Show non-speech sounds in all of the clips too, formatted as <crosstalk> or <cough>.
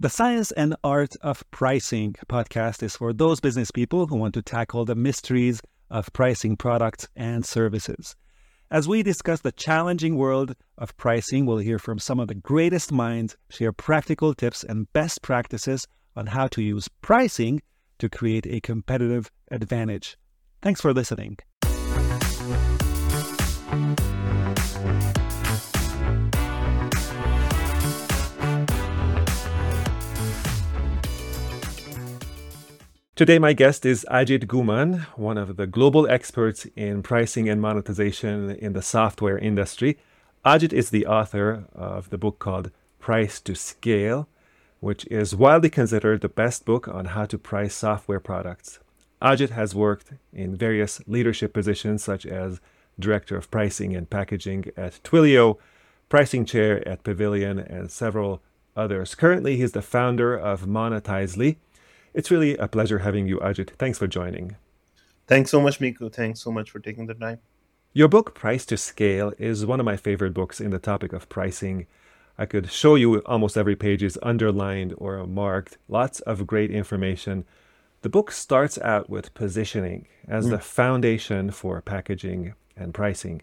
The Science and Art of Pricing podcast is for those business people who want to tackle the mysteries of pricing products and services. As we discuss the challenging world of pricing, we'll hear from some of the greatest minds share practical tips and best practices on how to use pricing to create a competitive advantage. Thanks for listening. Today, my guest is Ajit Ghuman, one of the global experts in pricing and monetization in the software industry. Ajit is the author of the book called Price to Scale, which is widely considered the best book on how to price software products. Ajit has worked in various leadership positions such as Director of Pricing and Packaging at Twilio, Pricing Chair at Pavilion, and several others. Currently, he's the founder of Monetizely it's really a pleasure having you, Ajit. Thanks for joining. Thanks so much, Miku. Thanks so much for taking the time. Your book, Price to Scale, is one of my favorite books in the topic of pricing. I could show you almost every page is underlined or marked, lots of great information. The book starts out with positioning as mm. the foundation for packaging and pricing.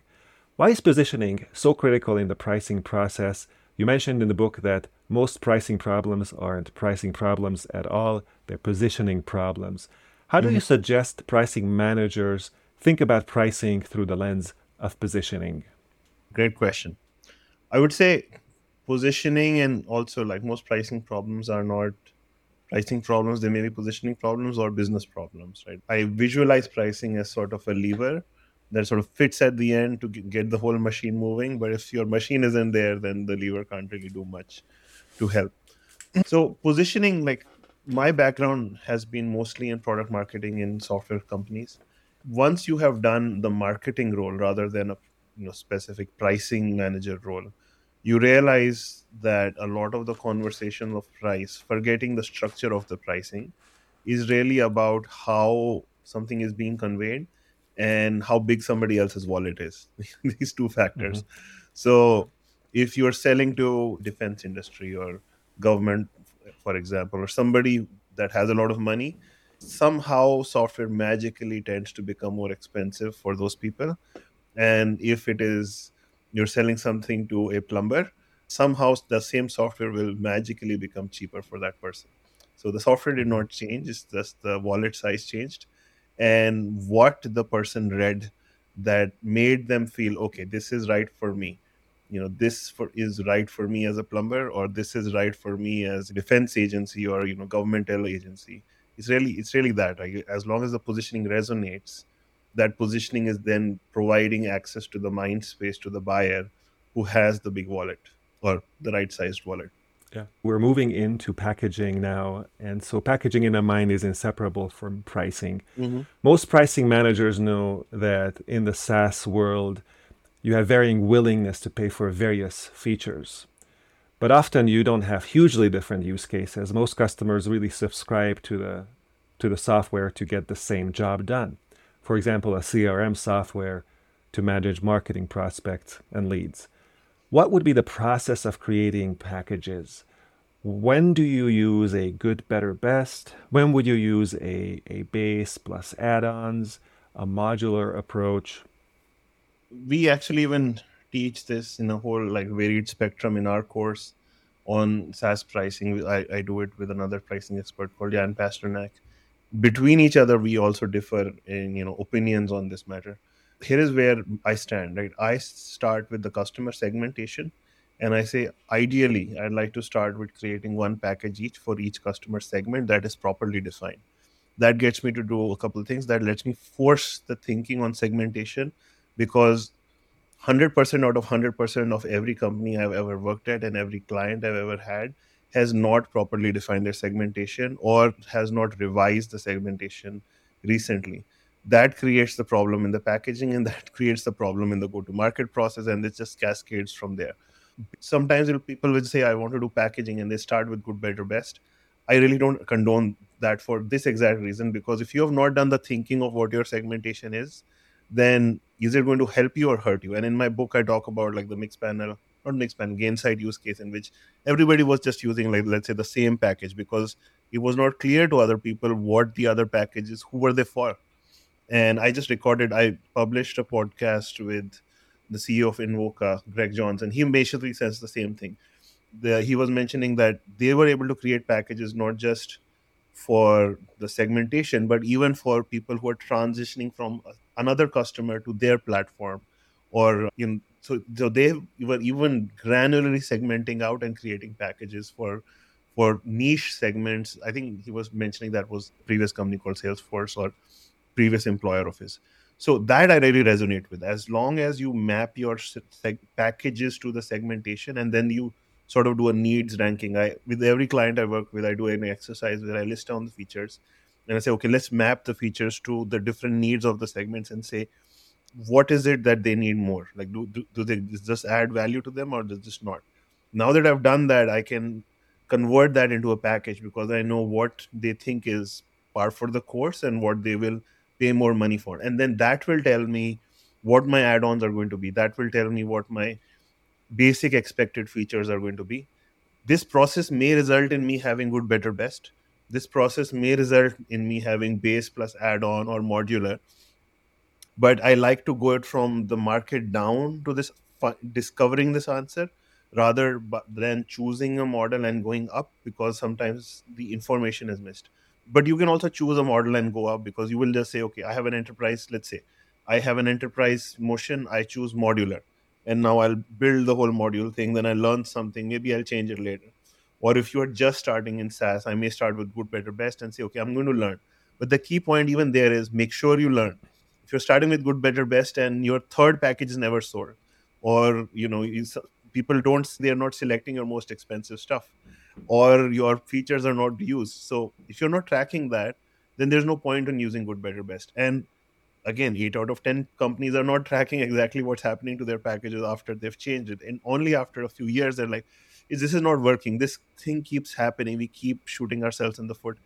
Why is positioning so critical in the pricing process? You mentioned in the book that most pricing problems aren't pricing problems at all, they're positioning problems. How do mm-hmm. you suggest pricing managers think about pricing through the lens of positioning? Great question. I would say positioning and also like most pricing problems are not pricing problems, they may be positioning problems or business problems, right? I visualize pricing as sort of a lever that sort of fits at the end to get the whole machine moving. But if your machine isn't there, then the lever can't really do much to help. So positioning, like my background has been mostly in product marketing in software companies. Once you have done the marketing role rather than a you know specific pricing manager role, you realize that a lot of the conversation of price, forgetting the structure of the pricing, is really about how something is being conveyed and how big somebody else's wallet is. <laughs> These two factors. Mm-hmm. So if you're selling to defense industry or government for example or somebody that has a lot of money somehow software magically tends to become more expensive for those people. And if it is you're selling something to a plumber somehow the same software will magically become cheaper for that person. So the software did not change it's just the wallet size changed. And what the person read that made them feel okay this is right for me you know this for is right for me as a plumber or this is right for me as a defense agency or you know governmental agency. It's really it's really that. As long as the positioning resonates that positioning is then providing access to the mind space to the buyer who has the big wallet or the right sized wallet. Yeah. We're moving into packaging now and so packaging in a mind is inseparable from pricing. Mm-hmm. most pricing managers know that in the saas world you have varying willingness to pay for various features. But often you don't have hugely different use cases. Most customers really subscribe to the to the software to get the same job done. For example, a CRM software to manage marketing prospects and leads. What would be the process of creating packages? When do you use a good, better, best? When would you use a, a base plus add ons, a modular approach? We actually even teach this in a whole like varied spectrum in our course on SaaS pricing. I, I do it with another pricing expert called Jan Pasternak. Between each other, we also differ in you know opinions on this matter. Here is where I stand. Right, I start with the customer segmentation, and I say ideally I'd like to start with creating one package each for each customer segment that is properly defined. That gets me to do a couple of things. That lets me force the thinking on segmentation because 100% out of 100% of every company I've ever worked at and every client I've ever had has not properly defined their segmentation or has not revised the segmentation recently. That creates the problem in the packaging and that <laughs> creates the problem in the go to market process, and it just cascades from there. Sometimes people will say, I want to do packaging, and they start with good, better, best. I really don't condone that for this exact reason because if you have not done the thinking of what your segmentation is, then is it going to help you or hurt you? And in my book, I talk about like the Mixpanel not an Gainsight use case in which everybody was just using like let's say the same package because it was not clear to other people what the other packages who were they for and i just recorded i published a podcast with the ceo of invoca greg johnson he basically says the same thing the, he was mentioning that they were able to create packages not just for the segmentation but even for people who are transitioning from another customer to their platform or you know, so, so they were even granularly segmenting out and creating packages for for niche segments. I think he was mentioning that was previous company called Salesforce or previous employer of his. So that I really resonate with. As long as you map your seg- packages to the segmentation and then you sort of do a needs ranking. I with every client I work with, I do an exercise where I list down the features and I say, okay, let's map the features to the different needs of the segments and say, what is it that they need more? Like, do do, do they just add value to them or does this not? Now that I've done that, I can convert that into a package because I know what they think is par for the course and what they will pay more money for. And then that will tell me what my add ons are going to be. That will tell me what my basic expected features are going to be. This process may result in me having good, better, best. This process may result in me having base plus add on or modular. But I like to go it from the market down to this discovering this answer rather than choosing a model and going up because sometimes the information is missed. But you can also choose a model and go up because you will just say okay i have an enterprise let's say. I have an enterprise motion i choose modular. And now i'll build the whole module thing then i learn something maybe i'll change it later or if you are just starting in saas i may start with good better best and say okay i'm going to learn. But the key point even there is make sure you learn. If you're starting with good better best and your third package is never sold or you know people don't they're not selecting your most expensive stuff or your features are not used. So if you're not tracking that then there's no point in using good better best. And again 8 out of 10 companies are not tracking exactly what's happening to their packages after they've changed it. And only after a few years they're like is this is not working this thing keeps happening we keep shooting ourselves in the foot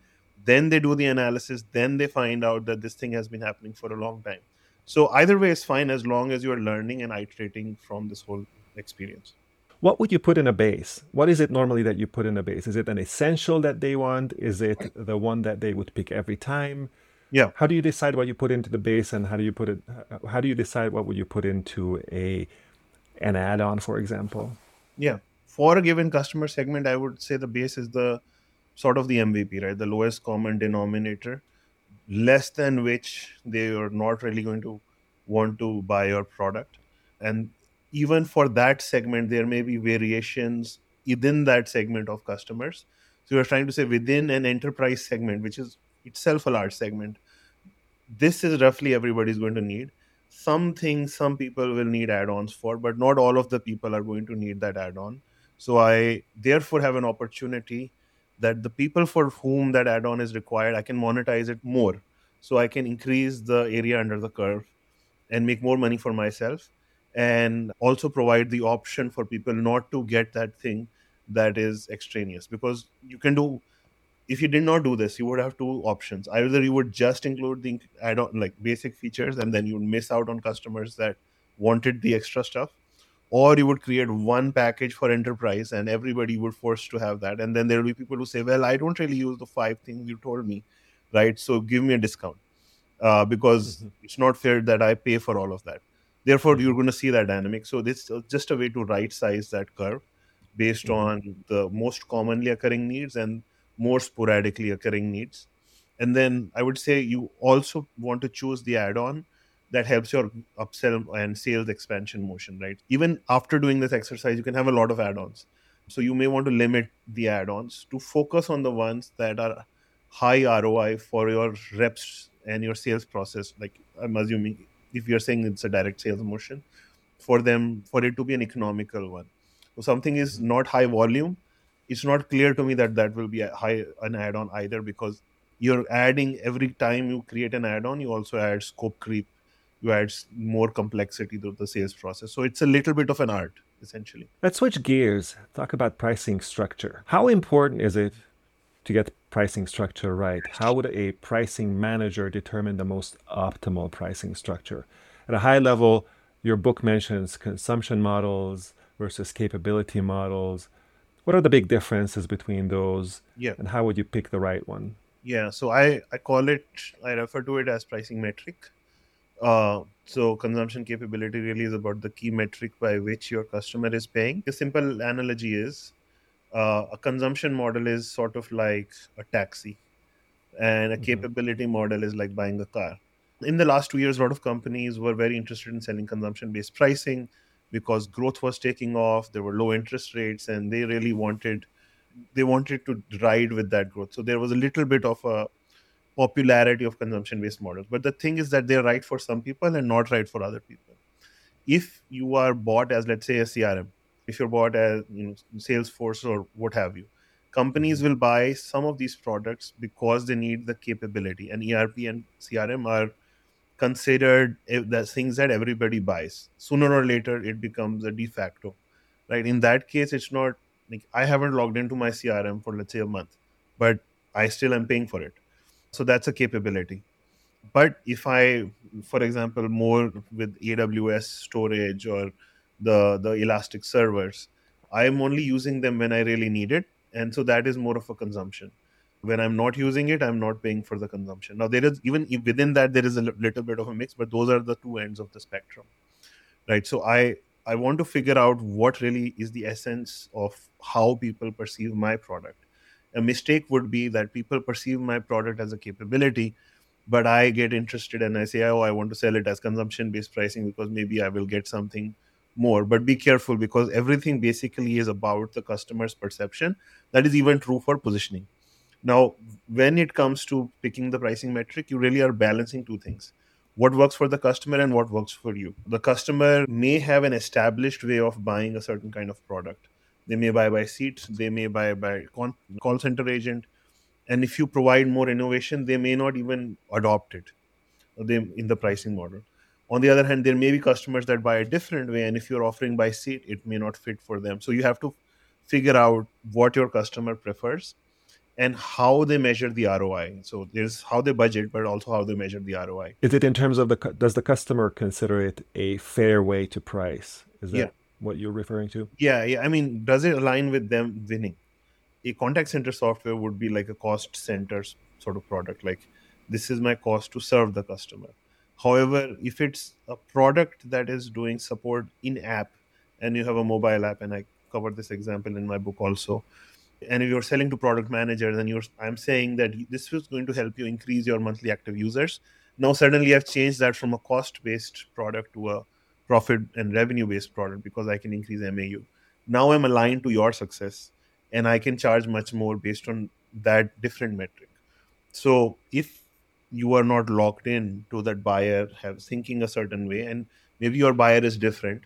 then they do the analysis then they find out that this thing has been happening for a long time so either way is fine as long as you are learning and iterating from this whole experience what would you put in a base? What is it normally that you put in a base? Is it an essential that they want? Is it the one that they would pick every time? Yeah. How do you decide what you put into the base, and how do you put it? How do you decide what would you put into a an add-on, for example? Yeah, for a given customer segment, I would say the base is the sort of the MVP, right? The lowest common denominator, less than which they are not really going to want to buy your product, and even for that segment, there may be variations within that segment of customers. So you're trying to say within an enterprise segment, which is itself a large segment, this is roughly everybody's going to need. Some things some people will need add-ons for, but not all of the people are going to need that add-on. So I therefore have an opportunity that the people for whom that add-on is required, I can monetize it more. So I can increase the area under the curve and make more money for myself and also provide the option for people not to get that thing that is extraneous because you can do if you did not do this you would have two options either you would just include the add-on like basic features and then you would miss out on customers that wanted the extra stuff or you would create one package for enterprise and everybody would force to have that. And then there will be people who say well i don't really use the five things you told me right? So give me a discount uh, because mm-hmm. it's not fair that i pay for all of that. Therefore you're going to see that dynamic. So this is just a way to right size that curve based mm-hmm. on the most commonly occurring needs and more sporadically occurring needs. And then i would say you also want to choose the add-on that helps your upsell and sales expansion motion right? Even after doing this exercise you can have a lot of add-ons. So you may want to limit the add-ons to focus on the ones that are high roi for your reps and your sales process. Like i'm assuming if you're saying it's a direct sales motion for them for it to be an economical one. So something is not high volume it's not clear to me that that will be a high an add-on either because you're adding every time you create an add-on you also add scope creep you add more complexity to the sales process so it's a little bit of an art essentially let's switch gears talk about pricing structure how important is it to get pricing structure right? How would a pricing manager determine the most optimal pricing structure? At a high level, your book mentions consumption models, versus capability models. What are the big differences between those? Yeah. And how would you pick the right one? Yeah. So I, I call it, I refer to it as pricing metric. Uh, so consumption capability really is about the key metric by which your customer is paying. A simple analogy is uh, a consumption model is sort of like a taxi, and a mm-hmm. capability model is like buying a car. In the last two years, a lot of companies were very interested in selling consumption based pricing because growth was taking off. There were low interest rates, and they really wanted they wanted to ride with that growth. So there was a little bit of a popularity of consumption based models. But the thing is that they're right for some people and not right for other people. If you are bought as, let's say, a CRM, if you're bought as you know, Salesforce or what have you, companies mm-hmm. will buy some of these products because they need the capability. And ERP and CRM are considered the things that everybody buys. Sooner or later, it becomes a de facto. Right? In that case, it's not like I haven't logged into my CRM for let's say a month, but I still am paying for it so that's a capability. But if I, for example, more with AWS storage or the the Elastic servers, I am only using them when I really need it, and so that is more of a consumption. When I'm not using it, I'm not paying for the consumption. Now there is even within that there is a little bit of a mix, but those are the two ends of the spectrum, right? So I I want to figure out what really is the essence of how people perceive my product a mistake would be that people perceive my product as a capability but i get interested and i say oh i want to sell it as consumption based pricing because maybe i will get something more. But be careful because everything basically is about the customer's perception that is even true for positioning. Now when it comes to picking the pricing metric you really are balancing two things. What works for the customer and what works for you. The customer may have an established way of buying a certain kind of product they may buy by seats they may buy by con- call center agent and if you provide more innovation they may not even adopt it they, in the pricing model on the other hand there may be customers that buy a different way and if you're offering by seat it may not fit for them so you have to figure out what your customer prefers and how they measure the ROI. So there's how they budget, but also how they measure the ROI. Is it in terms of the does the customer consider it a fair way to price? Is that yeah what you're referring to? Yeah, yeah. I mean, does it align with them winning? A contact center software would be like a cost center sort of product. Like, this is my cost to serve the customer. However, if it's a product that is doing support in app and you have a mobile app, and I covered this example in my book also, and if you're selling to product managers and you're i'm saying that this is going to help you increase your monthly active users now suddenly i've changed that from a cost based product to a profit and revenue based product because I can increase MAU. Now I'm aligned to your success and I can charge much more based on that different metric. So if you are not locked in to that buyer have thinking a certain way and maybe your buyer is different,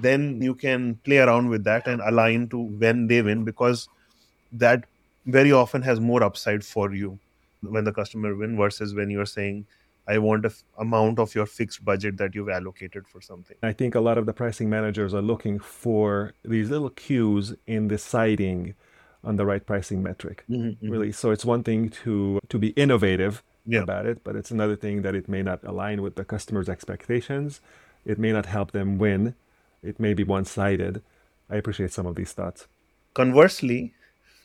then you can play around with that and align to when they win because that very often has more upside for you when the customer win versus when you're saying I want a f- amount of your fixed budget that you've allocated for something. I think a lot of the pricing managers are looking for these little cues in deciding on the right pricing metric. Mm-hmm, mm-hmm. Really, so it's one thing to to be innovative yeah. about it, but it's another thing that it may not align with the customer's expectations. It may not help them win. It may be one-sided. I appreciate some of these thoughts. Conversely,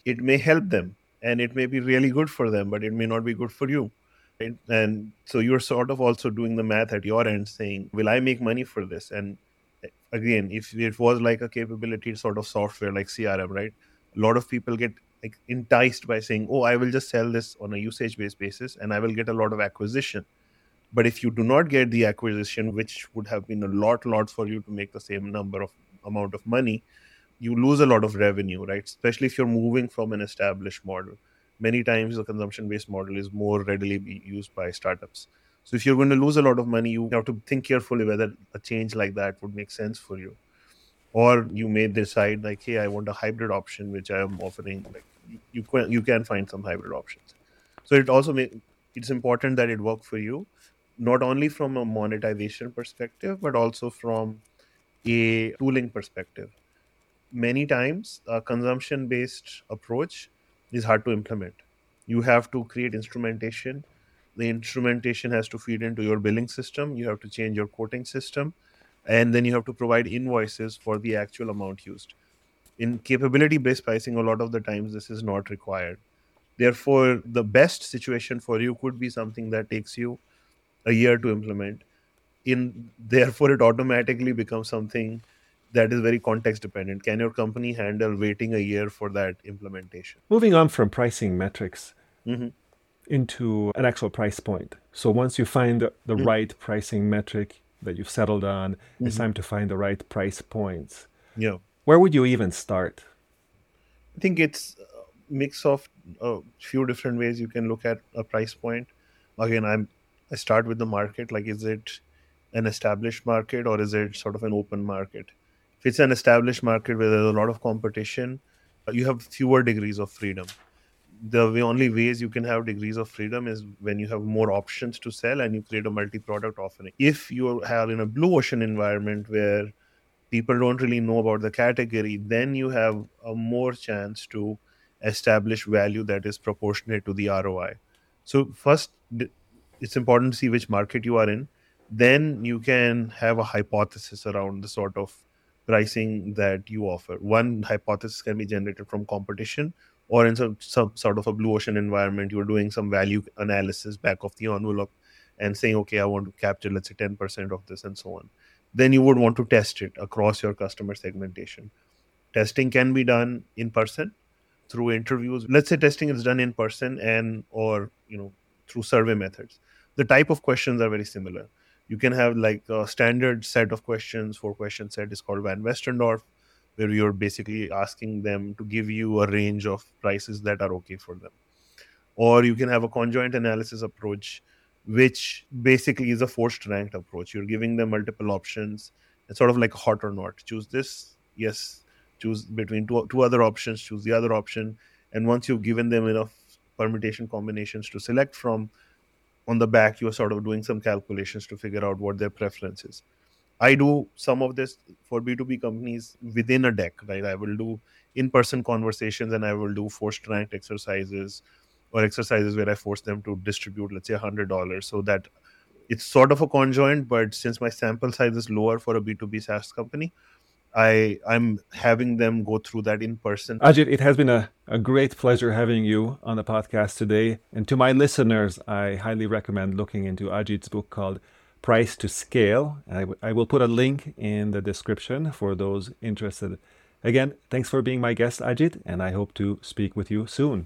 it may help them and it may be really good for them, but it may not be good for you right? And so you're sort of also doing the math at your end, saying, "Will I make money for this?" And eh, again, if it was like a capability sort of software like CRM, right? A lot of people get like enticed by saying, "Oh, I will just sell this on a usage-based basis, and I will get a lot of acquisition." But if you do not get the acquisition, which would have been a lot, lot for you to make the same number of amount of money, you lose a lot of revenue, right? Especially if you're moving from an established model many times the consumption based model is more readily used by startups. So if you're going to lose a lot of money you have to think carefully whether a change like that would make sense for you. Or you may decide like hey i want a hybrid option which i am offering like you can you can find some hybrid options. So it also may it's important that it work for you not only from a monetization perspective but also from a tooling perspective. Many times a consumption based approach is hard to implement. You have to create instrumentation. The instrumentation has to feed into your billing system. You have to change your quoting system. and then you have to provide invoices for the actual amount used. In capability based pricing, a lot of the times this is not required. Therefore, the best situation for you could be something that takes you a year to implement. In therefore, it automatically becomes something that is very context dependent. Can your company handle waiting a year for that implementation? Moving on from pricing metrics mm-hmm. into an actual price point. So once you find the, mm-hmm. right pricing metric that you've settled on, mm-hmm. it's time to find the right price points. Yeah. Where would you even start? I think it's a mix of a few different ways you can look at a price point. Again, I'm I start with the market. Like, is it an established market or is it sort of an open market? If it's an established market where there's a lot of competition, uh, you have fewer degrees of freedom. The only ways you can have degrees of freedom is when you have more options to sell and you create a multi-product offering. If you are in a blue ocean environment where people don't really know about the category, then you have a more chance to establish value that is proportionate to the ROI. So first, it's important to see which market you are in. Then you can have a hypothesis around the sort of pricing that you offer. One hypothesis can be generated from competition, or in some, some sort of a blue ocean environment, you're doing some value analysis back of the envelope and saying, okay, I want to capture, let's say, 10% of this and so on. Then you would want to test it across your customer segmentation. Testing can be done in person through interviews. Let's say testing is done in person and or you know through survey methods. The type of questions are very similar you can have like a standard set of questions. For question set is called van westendorp where you're basically asking them to give you a range of prices that are okay for them. Or you can have a conjoint analysis approach which basically is a forced ranked approach. You're giving them multiple options. It's sort of like hot or not. Choose this yes. Choose between two, two other options choose the other option. And once you've given them enough permutation combinations to select from on the back you're sort of doing some calculations to figure out what their preference is. I do some of this for b2b companies within a deck right? I will do in-person conversations and i will do forced ranked exercises or exercises where i force them to distribute let's say $100 so that it's sort of a conjoint but since my sample size is lower for a b2b saas company I I'm having them go through that in person. Ajit, it has been a, a great pleasure having you on the podcast today. And to my listeners, I highly recommend looking into Ajit's book called Price to Scale. I, w- I will put a link in the description for those interested. Again, thanks for being my guest, Ajit, and I hope to speak with you soon.